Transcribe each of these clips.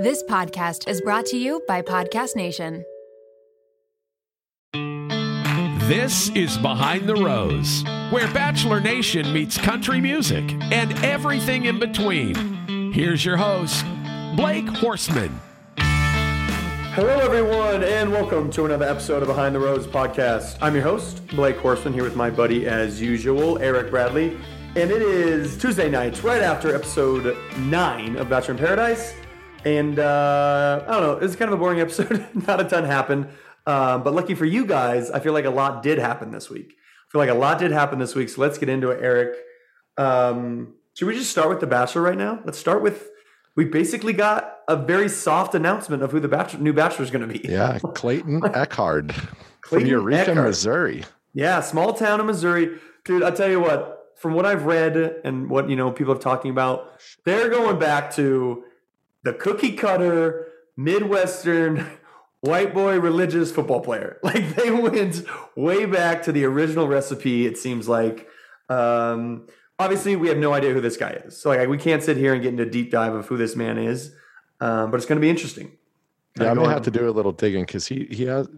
This podcast is brought to you by Podcast Nation. This is Behind the Rose, where Bachelor Nation meets country music and everything in between. Here's your host, Blake Horstmann. Hello, everyone, and welcome to another episode of Behind the Rose podcast. I'm your host, Blake Horstmann, here with my buddy, as usual, Erik Bradley. And it is Tuesday night, right after episode nine of Bachelor in Paradise. And uh, I don't know, it's kind of a boring episode. Not a ton happened. Um, but lucky for you guys, I feel like a lot did happen this week. I feel like a lot did happen this week. So let's get into it, Erik. Um, should we just start with The Bachelor right now? Let's start with we basically got a very soft announcement of who the bachelor, new bachelor is going to be. Yeah, Clayton Echard from Clayton Eureka, Echard. Missouri. Yeah, small town in Missouri. Dude, I tell you what, from what I've read and what, you know, people are talking about, they're going back to the cookie cutter, Midwestern, white boy religious football player. Like they went way back to the original recipe, it seems like. Um, obviously, we have no idea who this guy is. So like we can't sit here and get into a deep dive of who this man is. Um, but it's gonna be interesting. Yeah, I'm gonna have to do a little digging because he he has.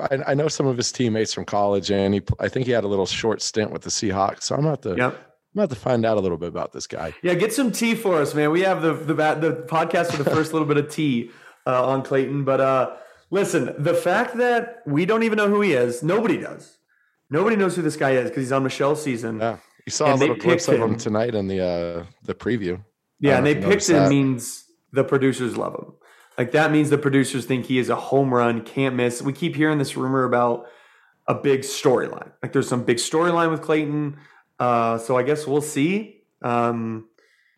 I, I know some of his teammates from college, and he I think he had a little short stint with the Seahawks. So I'm about to I'm Yep. About to find out a little bit about this guy. Yeah, get some tea for us, man. We have the the the podcast for the first little bit of tea uh, on Clayton, but uh, listen, the fact that we don't even know who he is, nobody does. Nobody knows who this guy is because he's on Michelle's season. Yeah, Yeah, you saw a little glimpse of him him. tonight in the uh the preview. Yeah, and they picked him that. means the producers love him. Like that means the producers think he is a home run, can't miss. We keep hearing this rumor about a big storyline. Like there's some big storyline with Clayton. Uh, so I guess we'll see. Um,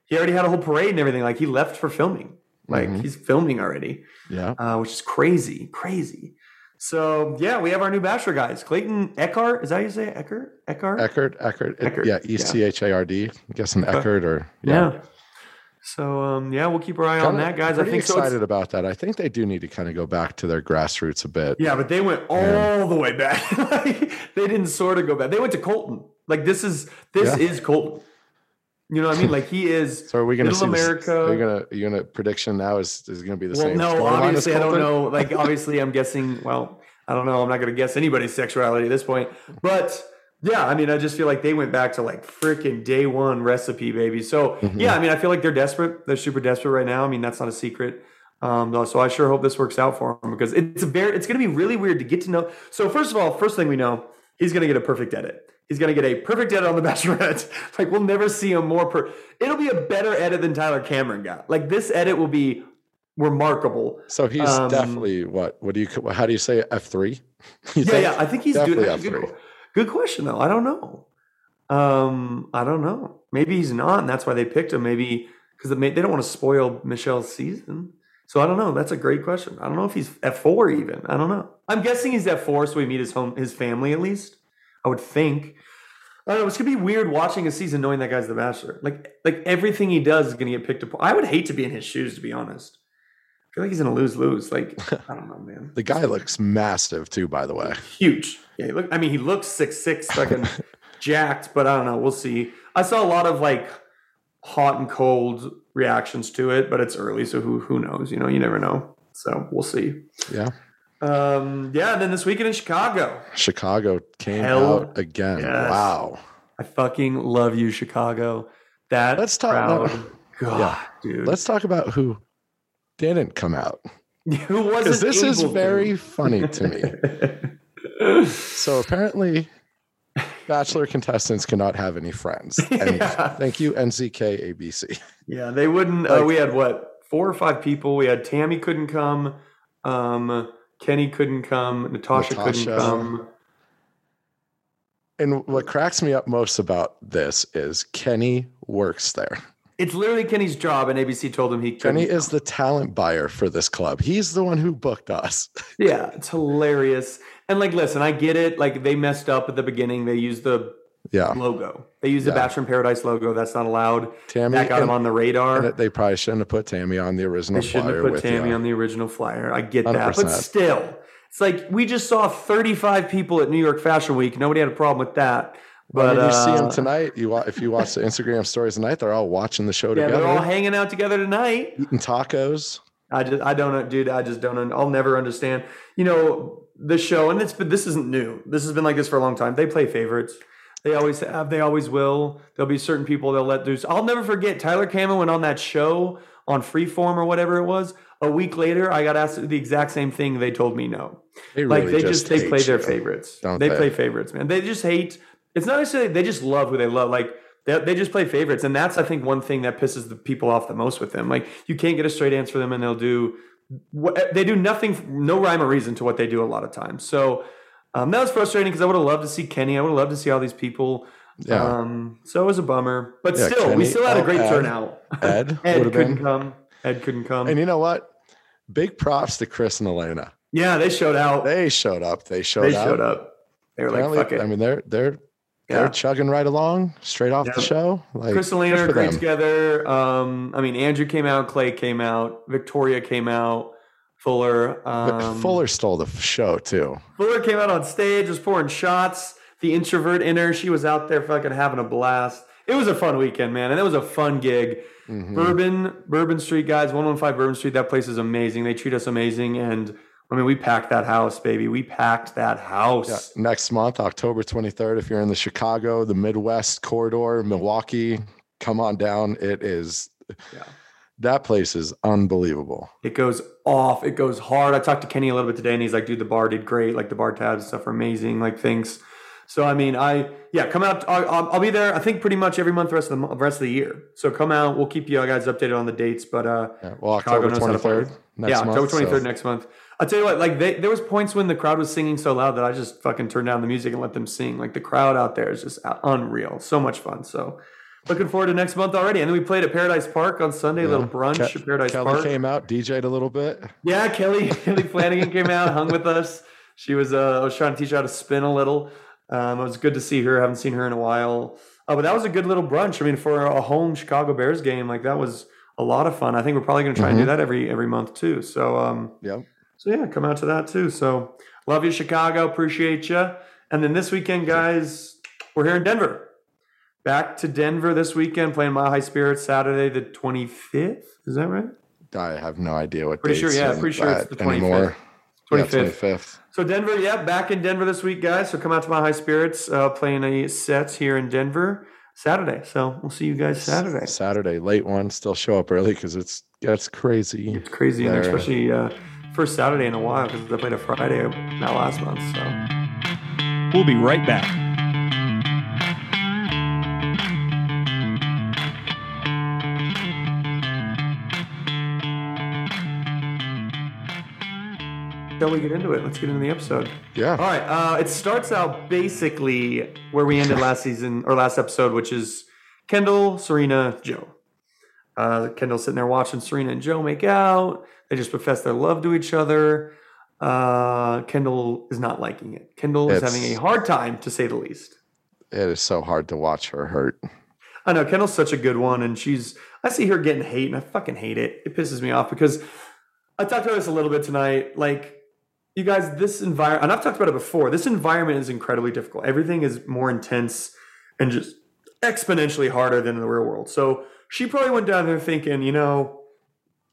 he already had a whole parade and everything. Like he left for filming. Like Mhm. he's filming already, Yeah, uh, which is crazy, crazy. So yeah, we have our new bachelor guys. Clayton Eckhart. Is that how you say it? Eckhart? Eckhart? Eckert, Eckert, Eckert, yeah, yeah. E C H A R D. I'm guessing Okay. Eckert or yeah. So um, yeah, we'll keep our eye on Kinda that, guys. I think so. Excited about that. I think they do need to kind of go back to their grassroots a bit. Yeah, but they went all Yeah. the way back. Like, they didn't sort of go back. They went to Colton. Like this is this Yeah. is Colton. You know what I mean? Like he is. So are we going to see? this- America- Are you going to? You going to prediction now? Is is going to be the well, same? no, obviously I don't know. Like obviously I'm guessing. Well, I don't know. I'm not going to guess anybody's sexuality at this point. But yeah, I mean, I just feel like they went back to like freaking day one recipe, baby. So Mhm. yeah, I mean, I feel like they're desperate. They're super desperate right now. I mean, that's not a secret. Um, so I sure hope this works out for him because it's a very, it's going to be really weird to get to know. So first of all, first thing we know, he's going to get a perfect edit. He's going to get a perfect edit on the Bachelorette. like we'll never see him more. Per- It'll be a better edit than Tyler Cameron got. Like this edit will be remarkable. So he's Um, definitely what? What do you? How do you say F three? yeah, yeah. I think he's Definitely good. up Good, three. que- good question though. I don't know. Um, I don't know. Maybe he's not, and that's why they picked him. Maybe because they they don't want to spoil Michelle's season. So I don't know. That's a great question. I don't know if he's F four even. I don't know. I'm guessing he's F four, so we meet his home, his family at least. I would think. I don't know. It's gonna be weird watching a season knowing that guy's the Bachelor. Like, like everything he does is gonna get picked up. I would hate to be in his shoes, to be honest. I feel like he's gonna lose lose. Like, I don't know, man. The guy looks massive too. By the way, huge. Yeah, he look. I mean, he looks six six, fucking jacked. But I don't know. We'll see. I saw a lot of like hot and cold reactions to it, but it's early, so who who knows? You know, you never know. So we'll see. yeah. Um, yeah. And then this weekend in Chicago, Chicago came Hell out again. yes. Wow. I fucking love you, Chicago. That Let's talk- crowd. no. God, Yeah. dude. Let's talk about who didn't come out who wasn't this is to. very funny to me. So apparently, bachelor contestants cannot have any friends. And Yeah. thank you, NZK ABC. Yeah, they wouldn't. uh, we had what four or five people. We had Tammy couldn't come, um, Kenny couldn't come, Natasha, couldn't come. And what cracks me up most about this is Kenny works there. It's literally Kenny's job, and ABC told him he couldn't. Kenny is the talent buyer for this club. He's the one who booked us. yeah, it's hilarious. And like, listen, I get it. Like they messed up at the beginning. They used the Yeah. logo. They used the Bachelor in Paradise logo. That's not allowed. Tammy that got him on the radar. and they probably shouldn't have put Tammy on the original flyer. They shouldn't have put Tammy you. on the original flyer. I get that, but still, it's like we just saw 35 people at New York Fashion Week. Nobody had a problem with that. But when you see uh, them tonight, you if you watch the Instagram stories tonight, they're all watching the show Yeah, together, they're all hanging out together tonight. eating tacos. I just I don't dude. I just don't. I'll never understand. You know the show, and it's but this isn't new. This has been like this for a long time. They play favorites. They always have. They always will. There'll be certain people they'll let do. I'll never forget. Tyler Cameron went on that show on Freeform or whatever it was. A week later, I got asked the exact same thing. They told me no. They like they just, they play their favorites. don't They they? play favorites, man. They just hate. It's not necessarily they just love who they love. Like they, they just play favorites, and that's I think one thing that pisses the people off the most with them. Like you can't get a straight answer for them, and they'll do what they do nothing, no rhyme or reason to what they do a lot of times. So um, that was frustrating because I would have loved to see Kenny. I would have loved to see all these people. Yeah. Um, so it was a bummer, but Yeah, still, we still had a oh, great Ed. turnout. Ed Ed couldn't been. come. Ed couldn't come. And you know what? Big props to Chris and Elena. yeah, they showed out. They, They showed up. They showed up. showed up. They were like, Apparently- "Fuck it." I mean, they're they're Yeah. they're chugging right along, straight off Yeah. the show. Like Chris and Lena good are great them. together. Um, I mean, Andrew came out, Clay came out, Victoria came out, Fuller. Um, Fuller stole the show too. Fuller came out on stage, was pouring shots. The introvert in her, she was out there fucking having a blast. It was a fun weekend, man, and it was a fun gig. Mhm. Bourbon, Bourbon Street guys, one one five Bourbon Street. That place is amazing. They treat us amazing, and I mean, we packed that house, baby. We packed that Yeah, house. next month, October 23rd, if you're in the Chicago, the Midwest corridor, Milwaukee, come on down. It is Yeah. That place is unbelievable. It goes off. It goes hard. I talked to Kenny a little bit today, and he's like, "Dude, the bar did great. Like the bar tabs and stuff are amazing. Like things." So I mean, I yeah, come out. I'll, I'll, I'll be there. I think pretty much every month the rest of the rest of the year. So come out. We'll keep you guys updated on the dates. But uh, Yeah, well, Chicago October knows how to play. 23rd next yeah, month. October twenty third so- next month. I'll tell you what. Like they, there was points when the crowd was singing so loud that I just fucking turned down the music and let them sing. Like the crowd out there is just unreal. So much fun. So. Looking forward to next month already, and then we played at Paradise Park on Sunday. A little brunch Ke- at Paradise Kelly Park. came out, DJ'd a little bit. Yeah, Kelly Kelly Flanagan came out, hung with us. She was uh, I was trying to teach her how to spin a little. Um, it was good to see her. haven't seen her in a while. Uh, but that was a good little brunch. I mean, for a home Chicago Bears game, like that was a lot of fun. I think we're probably going to try and do that every every month too. So um, Yep. so yeah, come out to that too. So love you, Chicago. Appreciate you. And then this weekend, guys, we're here in Denver. Back to Denver this weekend, playing Mile High Spirits Saturday the twenty fifth. Is that right? I have no idea what Pretty sure, dates yeah, pretty sure it's that the 25th. anymore. Twenty Yeah, fifth. 25th. So Denver, yeah, back in Denver this week, guys. So come out to Mile High Spirits, uh, playing a set here in Denver Saturday. So we'll see you guys Saturday. Saturday, late one. Still show up early because it's gets crazy. It's crazy in there, There. especially uh, first Saturday in a while because I played a Friday not last month. So We'll be right back. We get into it? Let's get into the episode. Yeah. All right. Uh, it starts out basically where we ended last season or last episode, which is Kendall, Serena, Joe. Uh, Kendall sitting there watching Serena and Joe make out. They just profess their love to each other. Uh, Kendall is not liking it. Kendall is having a hard time, to say the least. It is so hard to watch her hurt. I know Kendall's such a good one, and she's. I see her getting hate, and I fucking hate it. It pisses me off because I talked about this a little bit tonight. Like, you guys, this environment, and I've talked about it before. This environment is incredibly difficult. Everything is more intense and just exponentially harder than in the real world. So she probably went down there thinking, you know,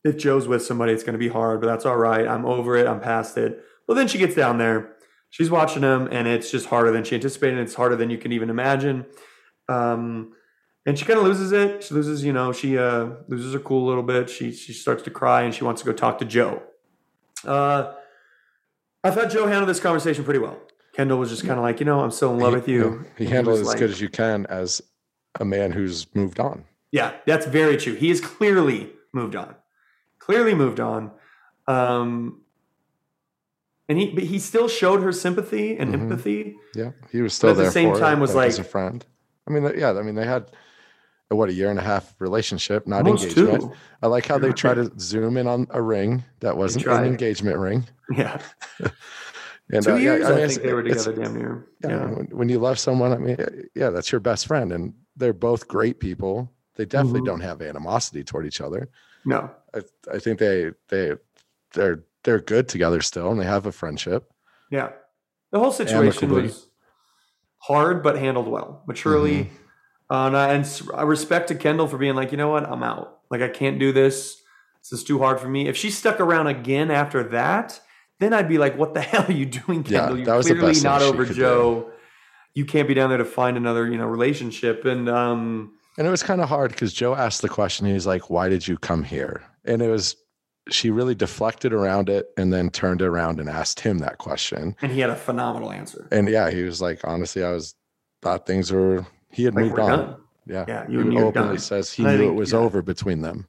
if Joe's with somebody, it's going to be hard, but that's all right. I'm over it. I'm past it. Well, then she gets down there. She's watching him, and it's just harder than she anticipated. It's harder than you can even imagine. Um, and she kind of loses it. She loses, you know, she uh, loses her cool a little bit. She she starts to cry, and she wants to go talk to Joe. Uh, I thought Joe handled this conversation pretty well. Kendall was just kind of like, you know, I'm still in love He- with you. He And handled it as like- good as you can as a man who's moved on. Yeah, that's very true. He has clearly moved on. Clearly moved on. Um, and he but he still showed her sympathy and Mhm. empathy. Yeah, he was still at the same time her, was like, as a friend. I mean, yeah, I mean they had what a year and a half relationship, not Almost engagement. two. I like how they try to zoom in on a ring that wasn't an engagement ring. Yeah, And two uh, years. I I, mean, it's- think they were together damn near. yeah, Yeah, When, when you love someone, I mean, yeah, that's your best friend, and they're both great people. They definitely Mhm. don't have animosity toward each other. no, I, I think they they they're they're good together still, and they have a friendship. yeah. The whole situation Amicably. was hard, but handled well, maturely. Mm-hmm. Uh, and, I, and I respect to Kendall for being like, you know what, I'm out. Like I can't do this. This is too hard for me. If she stuck around again after that, then I'd be like, what the hell are you doing, Yeah, Kendall? that You're clearly not over Joe. You can't be down there to find another, you know, relationship. And um, And it was kind of hard because Joe asked the question. He's like, "Why did you come here?" And it was she really deflected around it and then turned around and asked him that question. and he had a phenomenal answer. And yeah, he was like, "Honestly, I was thought things were he had Like, moved on." done. Yeah, Yeah, you he openly done. says he And knew think- it was yeah. over between them.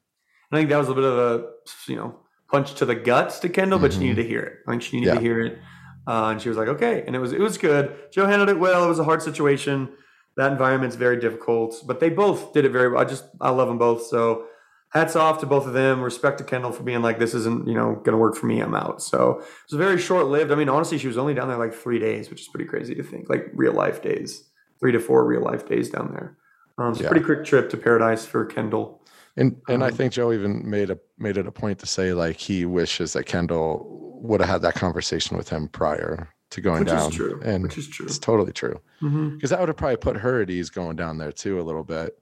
I think that was a bit of a you know punch to the guts to Kendall, but she Mhm. needed to hear it. I think she needed Yeah. to hear it, uh, and she was like, "Okay," and it was it was good. Joe handled it well. It was a hard situation. That environment's very difficult, but they both did it very well. I just I love them both. So hats off to both of them. Respect to Kendall for being like, "This isn't you know going to work for me. I'm out." So it was very short lived. I mean, honestly, she was only down there like three days, which is pretty crazy to think. Like real life days, three to four real life days down there. Um, it's a pretty quick trip to paradise for Kendall. And and I Um, think Joe even made a made it a point to say like he wishes that Kendall would have had that conversation with him prior to going down. Which down. is true. And Which is true. it's totally true. Because that would have probably put her at ease going down there too a little bit.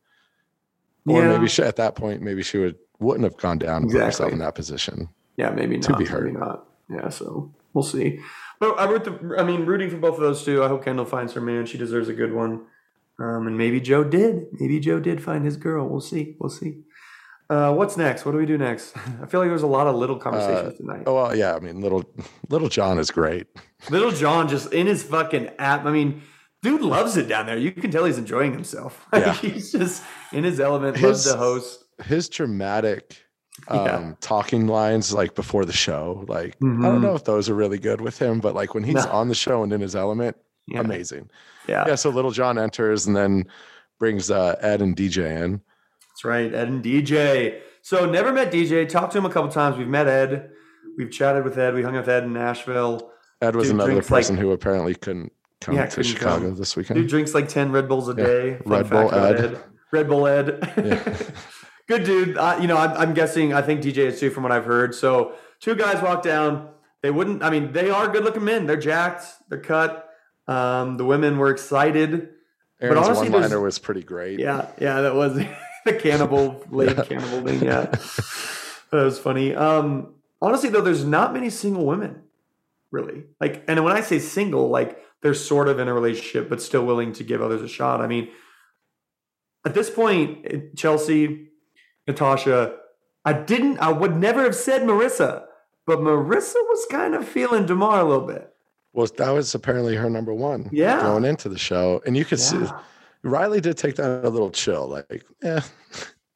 Or Yeah. maybe she, at that point, maybe she would wouldn't have gone down and put herself in that position. Yeah, maybe not. to be Maybe not. Yeah, so we'll see. But I root the, I mean, rooting for both of those two. I hope Kendall finds her man. She deserves a good one. Um, and maybe Joe did. Maybe Joe did find his girl. We'll see. We'll see. Uh, what's next? What do we do next? I feel like there's a lot of little conversations tonight. Oh well, yeah. I mean, little Lil Jon is great. Lil Jon just in his fucking app. I mean, dude loves it down there. You can tell he's enjoying himself. Yeah. he's just in his element. loves His- to host. His dramatic um, Yeah. talking lines, like before the show, like I Mhm. don't know if those are really good with him, but like when he's No. on the show and in his element, Yeah. amazing. Yeah. Yeah. So Lil Jon enters and then brings uh, Ed and DJ in. That's right, Ed and DJ. So never met DJ. Talked to him a couple times. We've met Ed. We've chatted with Ed. We hung out with Ed in Nashville. Ed was Dude another drinks, like- person who apparently couldn't come Yeah, to couldn't Chicago come. this weekend. Dude drinks like ten Red Bulls a Yeah. day. Red Bull about Ed. Red Bull Ed. Yeah. Good dude. Uh, you know, I'm, I'm guessing. I think DJ is too, from what I've heard. So two guys walk down. They wouldn't. I mean, they are good-looking men. They're jacked. They're cut. Um, the women were excited. Aaron's honestly, one liner was pretty great. Yeah, yeah, that was the cannibal late Yeah. cannibal thing. Yeah, that was funny. Um, honestly, though, there's not many single women, really. Like, and when I say single, like they're sort of in a relationship, but still willing to give others a shot. I mean, at this point, Chelsea, Natasha, I didn't, I would never have said Marissa, but Marissa was kind of feeling Demar a little bit. Well, that was apparently her number one. Yeah. Going into the show. And you could see Riley did take that a little chill, like, yeah.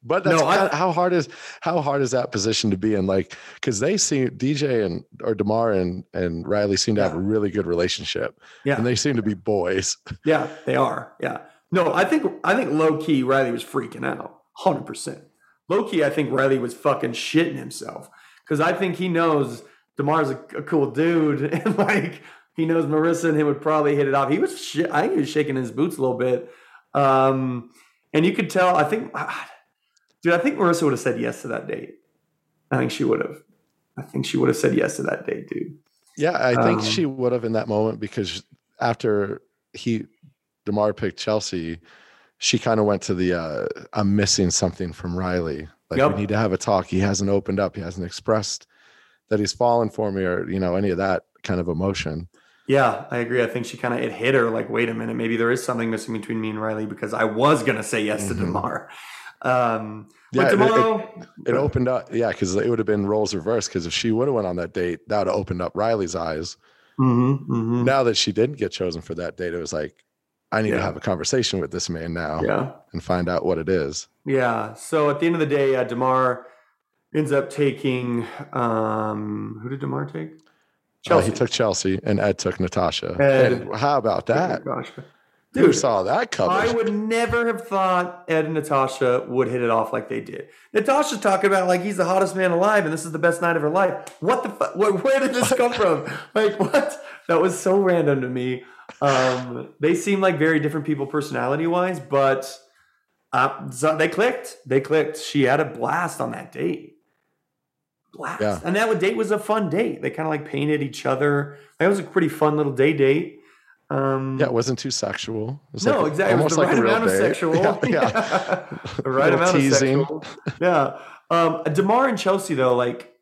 But that's No, I- how hard is how hard is that position to be in? Like, because they see DJ and or Demar and and Riley seem to have a really good relationship, Yeah. and they seem to be boys. Yeah, they are. Yeah. No, I think I think low key Riley was freaking out. Hundred percent. Low key, I think Riley was fucking shitting himself because I think he knows Demar's a, a cool dude and like he knows Marissa and him would probably hit it off. He was, shi I think he was shaking his boots a little bit, um, and you could tell. I think, dude, I think Marissa would have said yes to that date. I think she would have. I think she would have said yes to that date, dude. Yeah, I think Um, she would have in that moment because after he Demar picked Chelsea, she kind of went to the uh I'm missing something from Riley. Like Yep. we need to have a talk. He hasn't opened up. He hasn't expressed that he's fallen for me or you know any of that kind of emotion. Yeah, I agree. I think she kind of it hit her like, wait a minute, maybe there is something missing between me and Riley because I was gonna say yes to Mhm. Demar. Um, Yeah, but it- it- It opened up, yeah, because it would have been roles reversed. Because if she would have went on that date, that would have opened up Riley's eyes. Mhm, mhm. Now that she didn't get chosen for that date, it was like, I need Yeah. to have a conversation with this man now yeah, and find out what it is. yeah. So at the end of the day, uh, Demar ends up taking um, who did Demar take? Uh, Chelsea. he took Chelsea and Ed took Natasha. Ed. And how about that? Gosh. Who Dude, saw that cover? I would never have thought Ed and Natasha would hit it off like they did. Natasha's talking about like he's the hottest man alive and this is the best night of her life. What the fuck? Where did this come from? Like what? That was so random to me. Um, they seem like very different people personality wise, but uh, so they clicked. They clicked. She had a blast on that date. Blast. Yeah. And that date was a fun date. They kind of like painted each other. That was a pretty fun little day date. Um, yeah, it wasn't too sexual. It was no, like- exactly. It was almost the like right amount of sexual. Yeah, yeah. the right amount teasing. of sexual. Yeah. Um, Demar and Chelsea though, like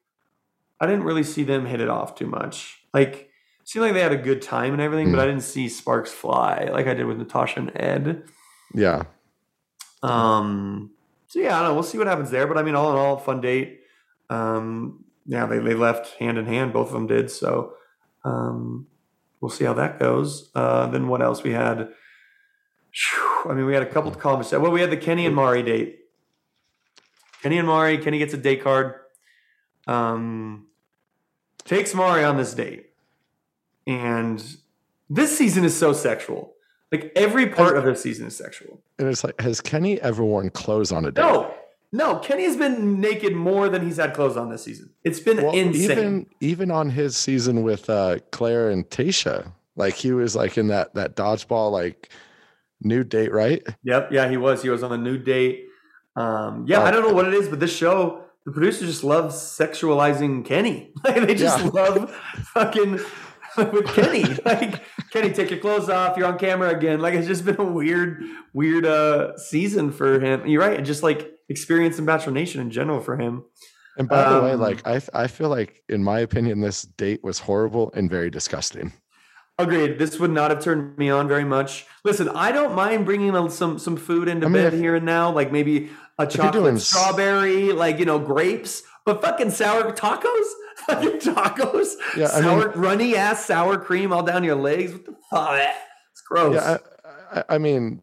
I didn't really see them hit it off too much. Like seemed like they had a good time and everything, but Mm. I didn't see sparks fly like I did with Natasha and Ed. Yeah. Um, so yeah, I don't know. We'll see what happens there. But I mean, all in all, fun date. Um, yeah, they, they left hand in hand. Both of them did. So um, we'll see how that goes. Uh, then what else we had? I mean, we had a couple of conversations. Well, we had the Kenny and Mari date. Kenny and Mari. Kenny gets a date card. Um, takes Mari on this date, and this season is so sexual. Like every part of this season is sexual. And it's like, has Kenny ever worn clothes on a date? No, no. Kenny has been naked more than he's had clothes on this season. It's been Well, insane. even even on his season with uh Clare and Tayshia, like he was like in that that dodgeball like new date, right? Yep. Yeah, he was. He was on a new date. Um, yeah, I don't know what it is, but this show, the producers just love sexualizing Kenny. Like they just Yeah. love fucking with Kenny. Like Kenny, take your clothes off. You're on camera again. Like it's just been a weird, weird uh season for him. You're right. Just like experience in Bachelor Nation in general for him. And by the way, Um, like I I feel like in my opinion, this date was horrible and very disgusting. Agreed. This would not have turned me on very much. Listen, I don't mind bringing some some food into I mean, bed if- here and now, like maybe a chocolate strawberry, like you know grapes, but fucking sour tacos, fucking tacos, Yeah, I sour mean- runny ass sour cream all down your legs. What the fuck? It's gross. Yeah, I, I, I mean,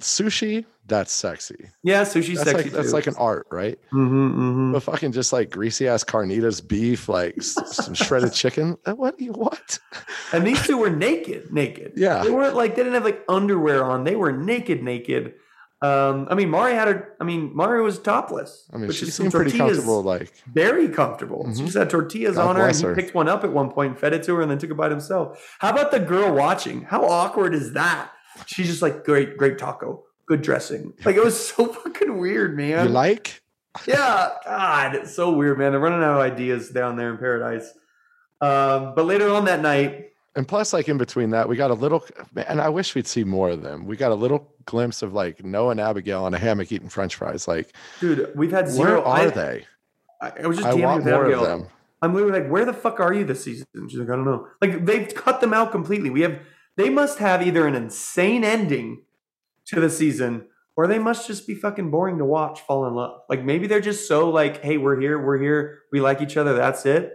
sushi that's sexy. yeah, sushi's That's sexy. like that's like an art, right? Mhm, mhm. But fucking just like greasy ass carnitas beef, like some shredded chicken. Uh, What? What? And these two were naked, naked. Yeah. They weren't like they didn't have like underwear on. They were naked, naked. Um, I mean, Mari had her. I mean, Mari was topless. I mean, which she is seemed pretty comfortable. Like, Very comfortable. She Mhm. just had tortillas God on her, and he her. picked one up at one point, and fed it to her, and then took a bite himself. How about the girl watching? How awkward is that? She's just like, great, great taco, good dressing. Like it was so fucking weird, man. you like? yeah, God, it's so weird, man. They're running out of ideas down there in paradise. Um, but later on that night, And plus, like in between that, we got a little, and I wish we'd see more of them. We got a little glimpse of like Noah and Abigail on a hammock eating French fries. Like, dude, we've had zero. where are I, they? I, I was just I want with more abigail. of them i'm literally like, where the fuck are you this season? She's like, I don't know. Like they've cut them out completely. We have they must have either an insane ending to the season or they must just be fucking boring to watch fall in love. Like maybe they're just so like, hey, we're here, we're here, we like each other, that's it.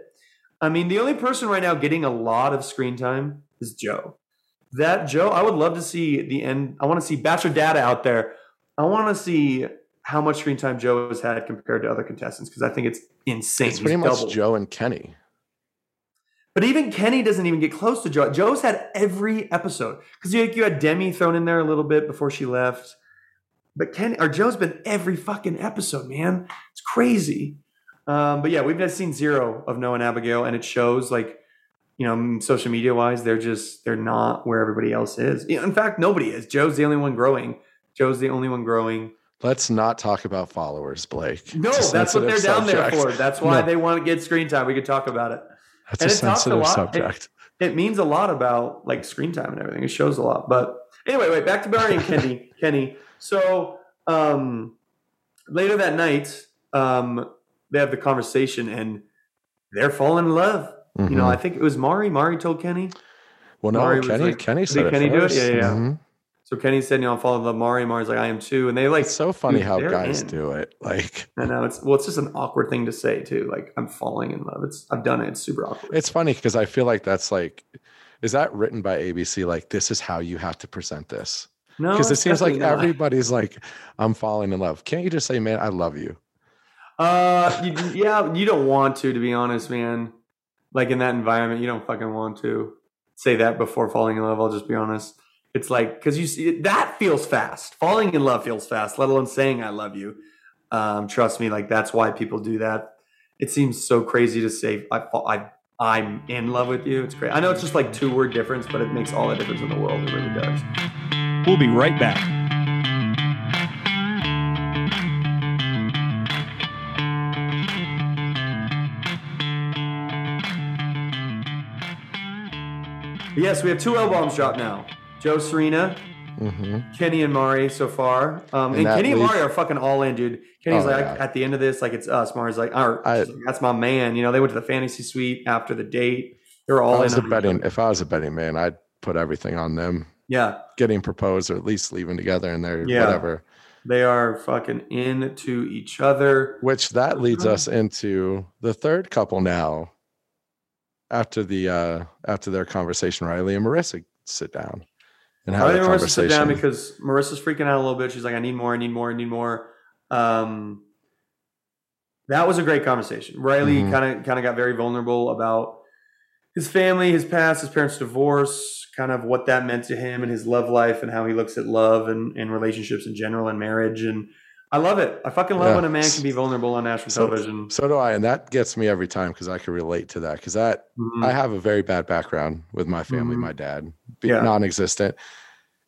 I mean, the only person right now getting a lot of screen time is Joe. That Joe, I would love to see the end. I want to see Bachelor data out there. I want to see how much screen time Joe has had compared to other contestants because I think it's insane. It's He's pretty much doubled. Joe and Kenny. But even Kenny doesn't even get close to Joe. Joe's had every episode because you, you had Demi thrown in there a little bit before she left. But Kenny or Joe's been every fucking episode, man. It's crazy. Um, but yeah, we've just seen zero of Noah and Abigail, and it shows like, you know, social media wise, they're just they're not where everybody else is. In fact, nobody is. Joe's the only one growing. Joe's the only one growing. Let's not talk about followers, Blake. No, that's what they're down there for. That's why No. they want to get screen time. We could talk about it. That's and a it a sensitive lot- subject. it means a lot about like screen time and everything. It shows a lot. But anyway, wait, back to Mari and Kenny. Kenny. So um later that night, um, they have the conversation and they're falling in love. You know. I think it was Mari. Mari told Kenny. well, no, Mari Kenny. like- Kenny said Kenny do it? Yeah, yeah. Mhm. So Kenny said, you know, I'm falling in love Mari. Mari's like, I am too. And they like It's so funny how guys in. do it. Like, I know it's well, it's just an awkward thing to say too. Like I'm falling in love. It's I've done it. It's super awkward. it's funny because I feel like that's like, is that written by ABC? Like, this is how you have to present this. no, Because it seems like not. everybody's like, I'm falling in love. Can't you just say, man, I love you? Uh, you, yeah, you don't want to, to be honest, man. Like in that environment, you don't fucking want to say that before falling in love. I'll just be honest. It's like because you see that feels fast. Falling in love feels fast, let alone saying I love you. Um, trust me, like that's why people do that. It seems so crazy to say I, I I'm in love with you. It's great. I know it's just like two word difference, but it makes all the difference in the world. It really does. We'll be right back. Yes, we have two L bombs dropped now. Joe Serena hmm Kenny and Mari so far. Um, And and Kenny and Mari are fucking all in, dude. Kenny's Oh, like, yeah. at the end of this, like it's us. Mari's like, or, I- like, that's my man. You know, they went to the fantasy suite after the date. They were If all I in. was a betting, if I was a betting man, I'd put everything on them Yeah, getting proposed or at least leaving together and they're Yeah. whatever. they are fucking into each other. Which that leads us into the third couple now. After the uh after their conversation, Riley and Marissa sit down and have a Marissa sit conversation. down because Marissa's freaking out a little bit. She's like, I need more, I need more, I need more. Um, that was a great conversation. Riley kind of kind of got very vulnerable about his family, his past, his parents' divorce, kind of what that meant to him and his love life and how he looks at love and, and relationships in general and marriage. And I love it. I fucking love Yeah. when a man can be vulnerable on national So- television. so do I, and that gets me every time because I can relate to that. Because that Mhm. I have a very bad background with my family, Mhm. my dad, be Yeah. non-existent,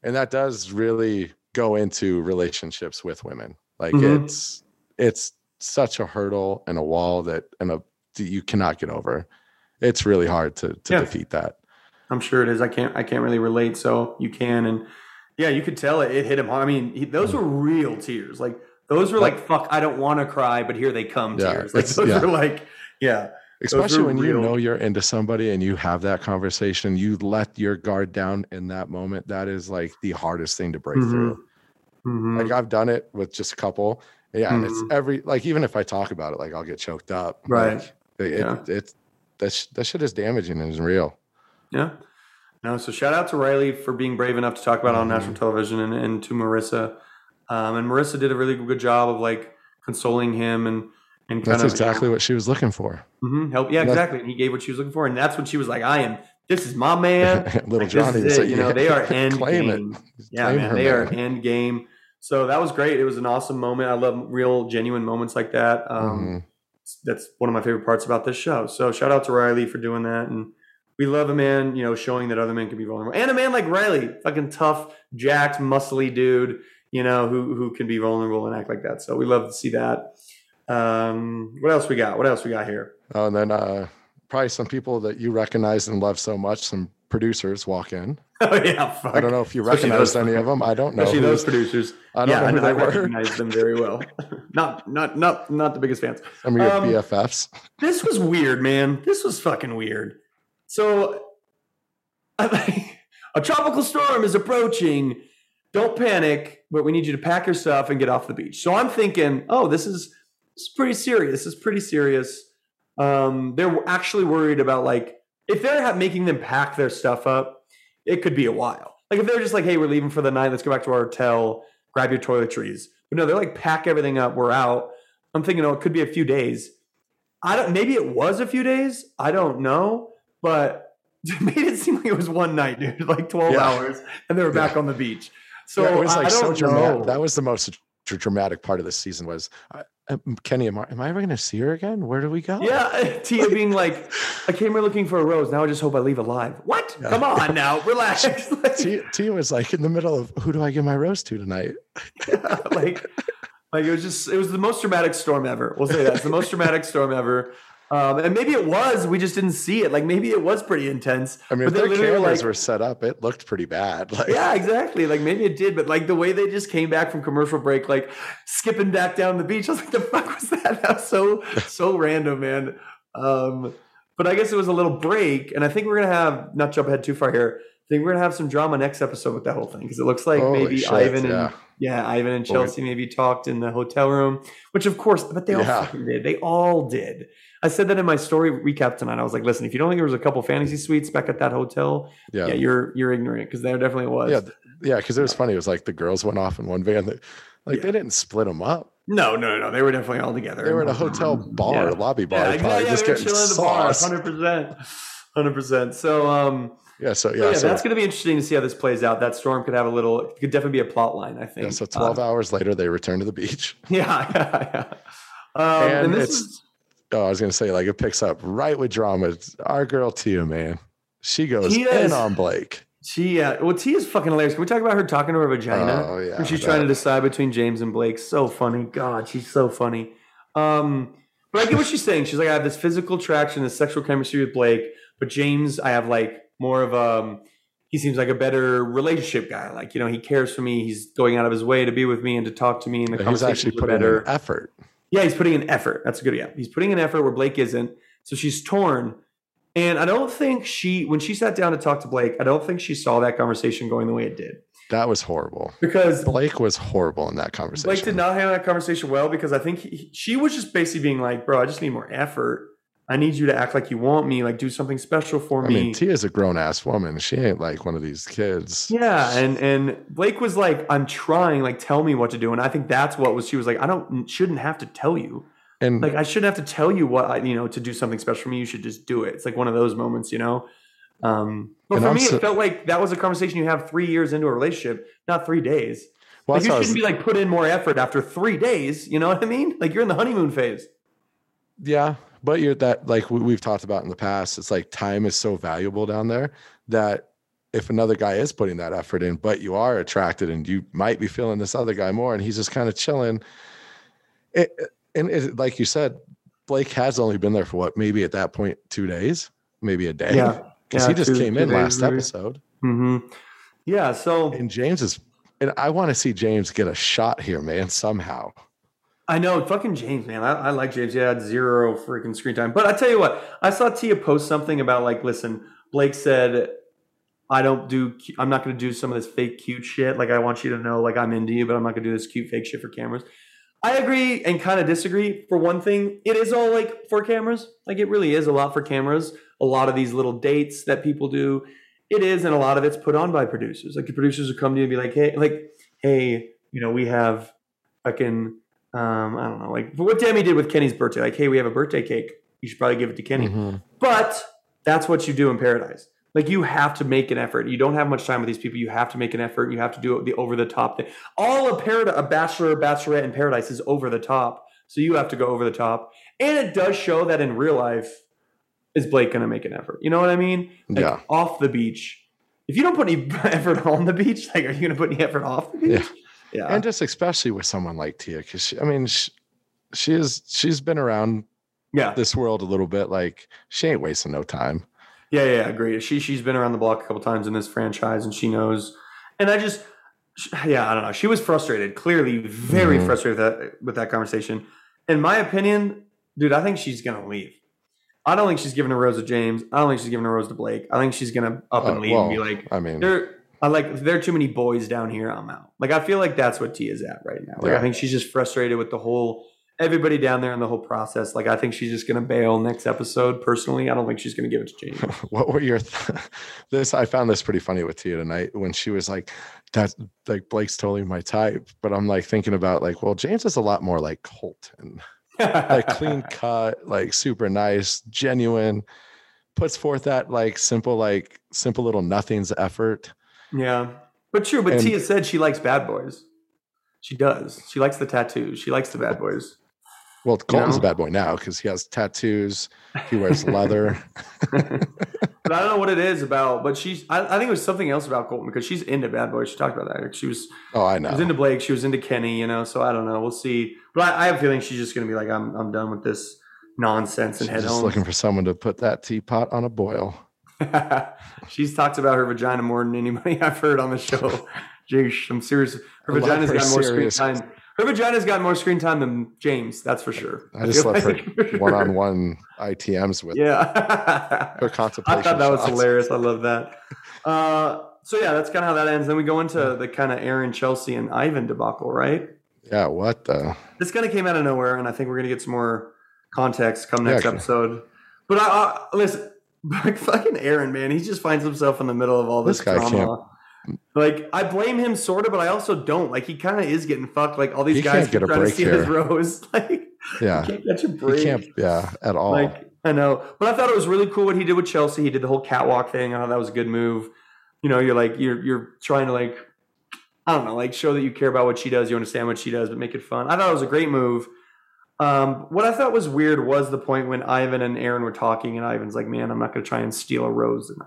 and that does really go into relationships with women. Like Mhm. it's it's such a hurdle and a wall that and a that you cannot get over. It's really hard to to Yeah. defeat that. I'm sure it is. I can't. I can't really relate. So you can, and yeah, you could tell it. It hit him hard. I mean, he, those were real tears. Like those were like, fuck. I don't want to cry, but here they come. Yeah, tears. Like those yeah. were like, yeah, Especially are when you know you're into somebody and you have that conversation, you let your guard down in that moment. That is like the hardest thing to break Mhm. through. Mhm. Like I've done it with just a couple. Yeah, and it's Mhm. every like even if I talk about it, like I'll get choked up. Right. Like, it, Yeah. it, it's that sh- that shit is damaging and is real. yeah. No, so shout out to Riley for being brave enough to talk about it on Mhm. national television, and, and to Marissa. Um, and Marissa did a really good job of like consoling him and and kind That's of exactly what she was looking for. Mhm, help. Yeah, That's- exactly. And he gave what she was looking for, and that's what she was like. I am. This is my man. Little Like, Johnny, this was is it. like, You know, they are end game. Yeah, man, they are man. end game. So that was great. It was an awesome moment. I love real, genuine moments like that. Um, Mhm. That's one of my favorite parts about this show. So shout out to Riley for doing that, and we love a man, you know, showing that other men can be vulnerable, and a man like Riley, fucking tough, jacked, muscly dude, you know, who who can be vulnerable and act like that. So we love to see that. Um, what else we got? What else we got here? Oh, and then uh, probably some people that you recognize and love so much. Some producers walk in. Oh yeah, fuck. I don't know if you recognized those- any of them. I don't know. Especially those producers. I don't yeah, know who I, I they were. recognize them very well. not not not not the biggest fans. Some of your Um, BFFs. This was weird, man. This was fucking weird. So, a tropical storm is approaching. Don't panic, but we need you to pack your stuff and get off the beach. So I'm thinking, oh, this is this is pretty serious. This is pretty serious. Um, they're actually worried about like if they're making them pack their stuff up, it could be a while. Like if they're just like, hey, we're leaving for the night. Let's go back to our hotel. Grab your toiletries. But no, they're like, pack everything up. We're out. I'm thinking, oh, it could be a few days. I don't. Maybe it was a few days. I don't know, but it made it seem like it was one night, dude. Like 12 Yeah. hours, and they were back on the beach. So yeah, it was I- like so don't dramatic. know. That was the most dr- dramatic part of the season. Was uh, uh, Kenny? Am I, am I ever going to see her again? Where do we go? Yeah, Tia being like, I came here looking for a rose. Now I just hope I leave alive. What? Yeah. Come on now, relax. Like- Tia, Tia was like in the middle of who do I give my rose to tonight? like, like it was just it was the most dramatic storm ever. We'll say that it's the most dramatic storm ever. Um, and maybe it was. We just didn't see it. Like maybe it was pretty intense. I mean, But their cameras like- were set up, it looked pretty bad. Like, yeah, exactly. Like maybe it did, but like the way they just came back from commercial break, like skipping back down the beach, I was like, the fuck was that? That was so so random, man. Um, but I guess it was a little break, and I think we're gonna have not jump ahead too far here. I think we're gonna have some drama next episode with that whole thing because it looks like Holy maybe shit, Ivan yeah. and yeah, Ivan and Chelsea maybe talked in the hotel room, which of course, but they all Yeah. did. They all did. I said that in my story recap tonight. I was like, listen, if you don't think there was a couple fantasy suites back at that hotel, yeah, yeah, you're you're ignorant because there definitely was. yeah, yeah. Because it was funny. It was like the girls went off in one van. That, like Yeah. they didn't split them up. No, no, no. They were definitely all together. They were in a hotel bar, Yeah. lobby bar, Yeah, probably exactly. just getting chilling at the bar, sauce. hundred percent, hundred percent. So, um, Yeah, so so yeah, yeah, so, that's going to be interesting to see how this plays out. That storm could have a little, could definitely be a plot line. I think. yeah, so twelve Uh, hours later, they return to the beach. yeah, yeah, yeah. Um, and, And this it's- is Oh, I was gonna say, like it picks up right with drama. It's our girl Tia, man, she goes in on Blake. she. Uh, well, Tia's fucking hilarious. Can we talk about her talking to her vagina? Oh yeah, when she's that- trying to decide between James and Blake. So funny. God, she's so funny. Um, but I get what she's saying. She's like, I have this physical attraction, this sexual chemistry with Blake, but James, I have like more of a. he seems like a better relationship guy. Like, you know, he cares for me. He's going out of his way to be with me and to talk to me. And the He's conversations actually putting better. in effort. Yeah, he's putting an effort. That's a good yeah. He's putting an effort where Blake isn't. So she's torn. And I don't think she, when she sat down to talk to Blake, I don't think she saw that conversation going the way it did. That was horrible. Because Blake was horrible in that conversation. Blake did not handle that conversation well because I think he, she was just basically being like, bro, I just need more effort. I need you to act like you want me, like do something special for me. I me. mean, Tia's a grown ass woman. She ain't like one of these kids. Yeah, and and Blake was like, "I'm trying, like, tell me what to do." And I think that's what was. She was like, "I don't shouldn't have to tell you. And Like, I shouldn't have to tell you what I, you know, to do something special for me. You should just do it." It's like one of those moments, you know. Um, but for I'm me, so- it felt like that was a conversation you have three years into a relationship, not three days. well, Like, you shouldn't was- be like put in more effort after three days. You know what I mean? Like you're in the honeymoon phase. yeah, but you're that like we- we've talked about in the past. It's like time is so valuable down there that if another guy is putting that effort in, but you are attracted and you might be feeling this other guy more, and he's just kind of chilling. It, and it, like you said, Blake has only been there for what maybe at that point two days, maybe a day. Yeah. because Yeah, he just two- came two in days, last maybe. episode. hmm Yeah. So And James is, and I want to see James get a shot here, man, somehow. I know, fucking James, man. I, I like James. He had zero freaking screen time. But I tell you what, I saw Tia post something about like, listen, Blake said, I don't do, I'm not going to do some of this fake cute shit. Like, I want you to know, like, I'm into you, but I'm not going to do this cute fake shit for cameras. I agree and kind of disagree. For one thing, it is all like for cameras. Like, it really is a lot for cameras. A lot of these little dates that people do, it is, and a lot of it's put on by producers. Like, the producers will come to you and be like, hey, like, hey, you know, we have fucking um, I don't know, like what Demi did with Kenny's birthday. Like, hey, we have a birthday cake. You should probably give it to Kenny. Mhm. But that's what you do in paradise. Like you have to make an effort. You don't have much time with these people. You have to make an effort. You have to do it the over the top thing. All a paradise, a bachelor, bachelorette in paradise is over the top. So you have to go over the top. And it does show that in real life, is Blake going to make an effort? You know what I mean? Like Yeah. off the beach. If you don't put any effort on the beach, like, are you going to put any effort off the beach? Yeah. Yeah. and just especially with someone like Tia, because I mean, she, she is she's been around yeah. this world a little bit. Like she ain't wasting no time. Yeah, yeah, agreed. She she's been around the block a couple times in this franchise, and she knows. And I just, yeah, I don't know. She was frustrated, clearly very Mhm. frustrated with that with that conversation. In my opinion, dude, I think she's gonna leave. I don't think she's giving a rose to James. I don't think she's giving a rose to Blake. I think she's gonna up and Uh, leave and be like, I mean, there. I like there are too many boys down here. I'm out. Like I feel like that's what T is at right now. Like Yeah. I think she's just frustrated with the whole everybody down there and the whole process. Like I think she's just gonna bail next episode. Personally, I don't think she's gonna give it to James. what were your th- this? I found this pretty funny with Tia tonight when she was like, "That's like Blake's totally my type," but I'm like thinking about like, well, James is a lot more like Colton, like clean cut, like super nice, genuine, puts forth that like simple, like simple little nothings effort. Yeah, but true. But And- Tia said she likes bad boys. She does. She likes the tattoos. She likes the bad boys. Well, Colton's know? a bad boy now because he has tattoos. He wears leather. But I don't know what it is about. But she's. I, I think it was something else about Colton because she's into bad boys. She talked about that. She was. Oh, I know. She was into Blake. She was into Kenny. You know. So I don't know. We'll see. But I, I have a feeling she's just gonna be like, I'm. I'm done with this nonsense and She's head just home. looking for someone to put that teapot on a boil. she's talked about her vagina more than anybody I've heard on the show. Jeez, I'm serious. Her I vagina's got more serious. screen time. Her vagina's got more screen time than James. That's for sure. I just feel love her like for one-on-one ITMs with Yeah. her I thought that was shots. hilarious. I love that. Uh, so yeah, that's kind of how that ends. Then we go into the kind of Aaron, Chelsea, and Ivan debacle, right? Yeah, what the? This kind of came out of nowhere, and I think we're gonna get some more context come next actually. episode. But I, I listen, like fucking Aaron, man, he just finds himself in the middle of all this, This guy drama. Like I blame him sort of, but I also don't. Like he kind of is getting fucked. Like all these He guys can't get a trying to break steal his rose. Like Yeah, he can't catch a break. Yeah, at all. Like I know, but I thought it was really cool what he did with Chelsea. He did the whole catwalk thing. I thought that was a good move. You know, you're like you're you're trying to like I don't know, like show that you care about what she does, you understand what she does, but make it fun. I thought it was a great move. Um, what I thought was weird was the point when Ivan and Aaron were talking, and Ivan's like, "Man, I'm not going to try and steal a rose." And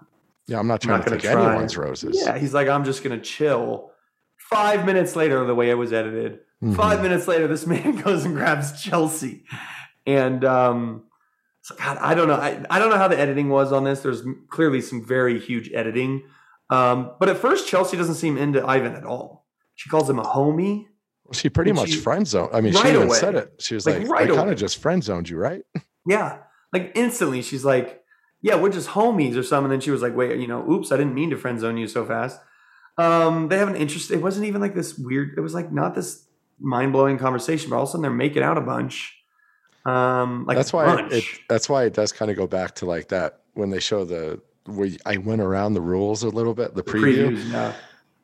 yeah, I'm not I'm trying not to take try. anyone's roses. yeah, he's like, "I'm just going to chill." Five minutes later, the way it was edited, Mhm. Five minutes later, this man goes and grabs Chelsea, and um, so God, I don't know. I, I don't know how the editing was on this. There's clearly some very huge editing. Um, but at first, Chelsea doesn't seem into Ivan at all. She calls him a homie. She pretty much she- friend zoned. I mean, right she even away. said it. She was Like, like, right I kind of just friend zoned you, right? Yeah. Like instantly, she's like, "Yeah, we're just homies or something." And then she was like, "Wait, you know, oops, I didn't mean to friend zone you so fast." Um, they have an interest. It wasn't even like this weird. It was like not this mind blowing conversation, but all of a sudden they're making out a bunch. Um, like that's why bunch. it, that's why it does kind of go back to like that when they show the where I went around the rules a little bit. The The preview. yeah.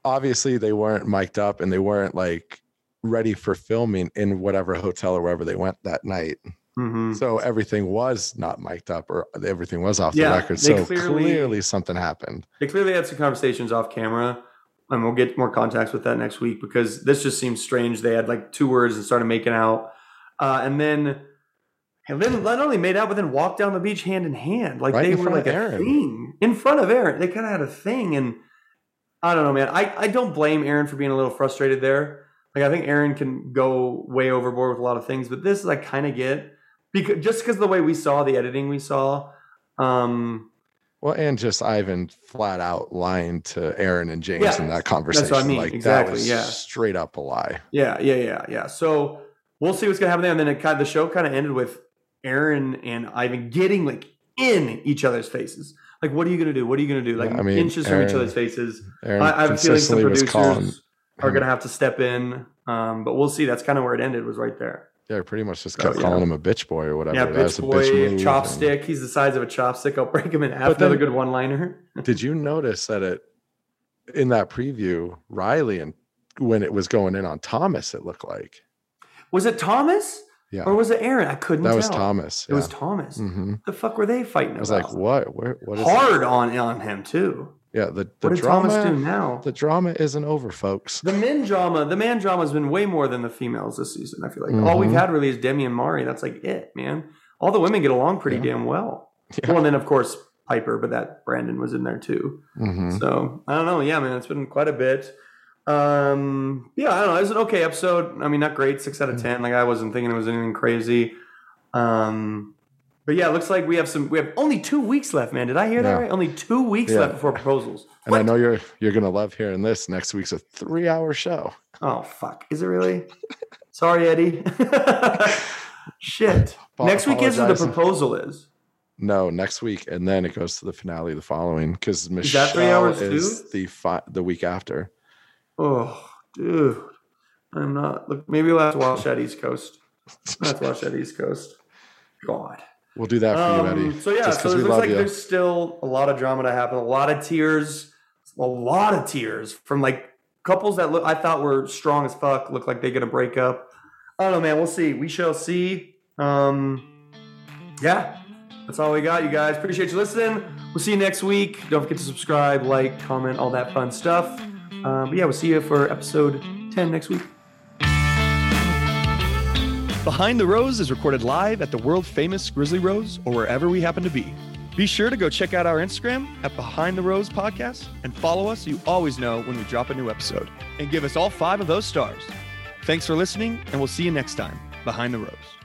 Obviously, they weren't mic'd up and they weren't like ready for filming in whatever hotel or wherever they went that night. Mhm. So everything was not mic'd up or everything was off Yeah, the record. So clearly- clearly something happened. They clearly had some conversations off camera, and we'll get more contacts with that next week because this just seems strange. They had like two words and started making out, uh, and then and then not only made out, but then walked down the beach hand in hand, like Right they were like a Aaron. thing in front of Aaron. They kind of had a thing, and I don't know, man. I I don't blame Aaron for being a little frustrated there. Like I think Aaron can go way overboard with a lot of things, but this I kind of get because just because of the way we saw the editing we saw. Um, Well, and just Ivan flat out lying to Aaron and James Yeah, in that conversation. That's what I mean, Like exactly, yeah. straight up a lie. Yeah, yeah, yeah, yeah. So we'll see what's gonna happen there. And then it kind the show kind of ended with Aaron and Ivan getting like in each other's faces. Like, what are you gonna do? What are you gonna do? Like Yeah, I mean, inches from each other's faces. Aaron I, I have a feeling some producers are gonna have to step in. Um, but we'll see. That's kind of where it ended. Was right there. Yeah, pretty much just So, kept yeah. calling him a bitch boy or whatever. yeah, That's bitch a boy, and- chopstick. He's the size of a chopstick. I'll break him in half. But Another then- good one-liner. Did you notice that it in that preview, Riley and when it was going in on Thomas, it looked like Was it Thomas yeah, or was it Aaron? I couldn't. Tell. That was tell. Thomas. It was yeah. Thomas. hmm The fuck were they fighting I was about? like, what? Where? What is Hard on on him too. Yeah, the the What did. Thomas do now? The drama isn't over, folks. The men drama, the man drama has been way more than the females this season. I feel like all we've Mhm. had really is Demi and Mari. That's like it, man. All the women get along pretty Yeah. damn well. Yeah. Well, and then of course Pieper, but that Brendan was in there too. hmm So I don't know. Yeah, man, it's been quite a bit. Um, yeah, I don't know. It was an okay episode. I mean, not great, six out of ten. Like I wasn't thinking it was anything crazy. Um, but yeah, it looks like we have some. We have only two weeks left, man. Did I hear that Yeah. right? Only two weeks Yeah. left before proposals. And I know you're you're gonna love hearing this. Next week's a three hour show. Oh fuck! Is it really? Sorry, Eddie. Shit. Apo- Next week is when the proposal is. No, next week, and then it goes to the finale the following because Michelle three hours is too? the fi- the week after. Oh, dude. I'm not. Look, maybe we'll have to watch that East Coast. To watch that East Coast. God. We'll do that for you, Um, Eddie. so yeah, so it looks like you. there's still a lot of drama to happen, a lot of tears, a lot of tears from like couples that look I thought were strong as fuck look like they're gonna break up. I don't know, man. We'll see. We shall see. Um, yeah, that's all we got, you guys. Appreciate you listening. We'll see you next week. Don't forget to subscribe, like, comment, all that fun stuff. Um, but yeah, we'll see you for episode 10 next week. Behind the Rose is recorded live at the world famous Grizzly Rose or wherever we happen to be. Be sure to go check out our Instagram at Behind the Rose Podcast and follow us so you always know when we drop a new episode. And give us all five of those stars. Thanks for listening, and we'll see you next time, Behind the Rose.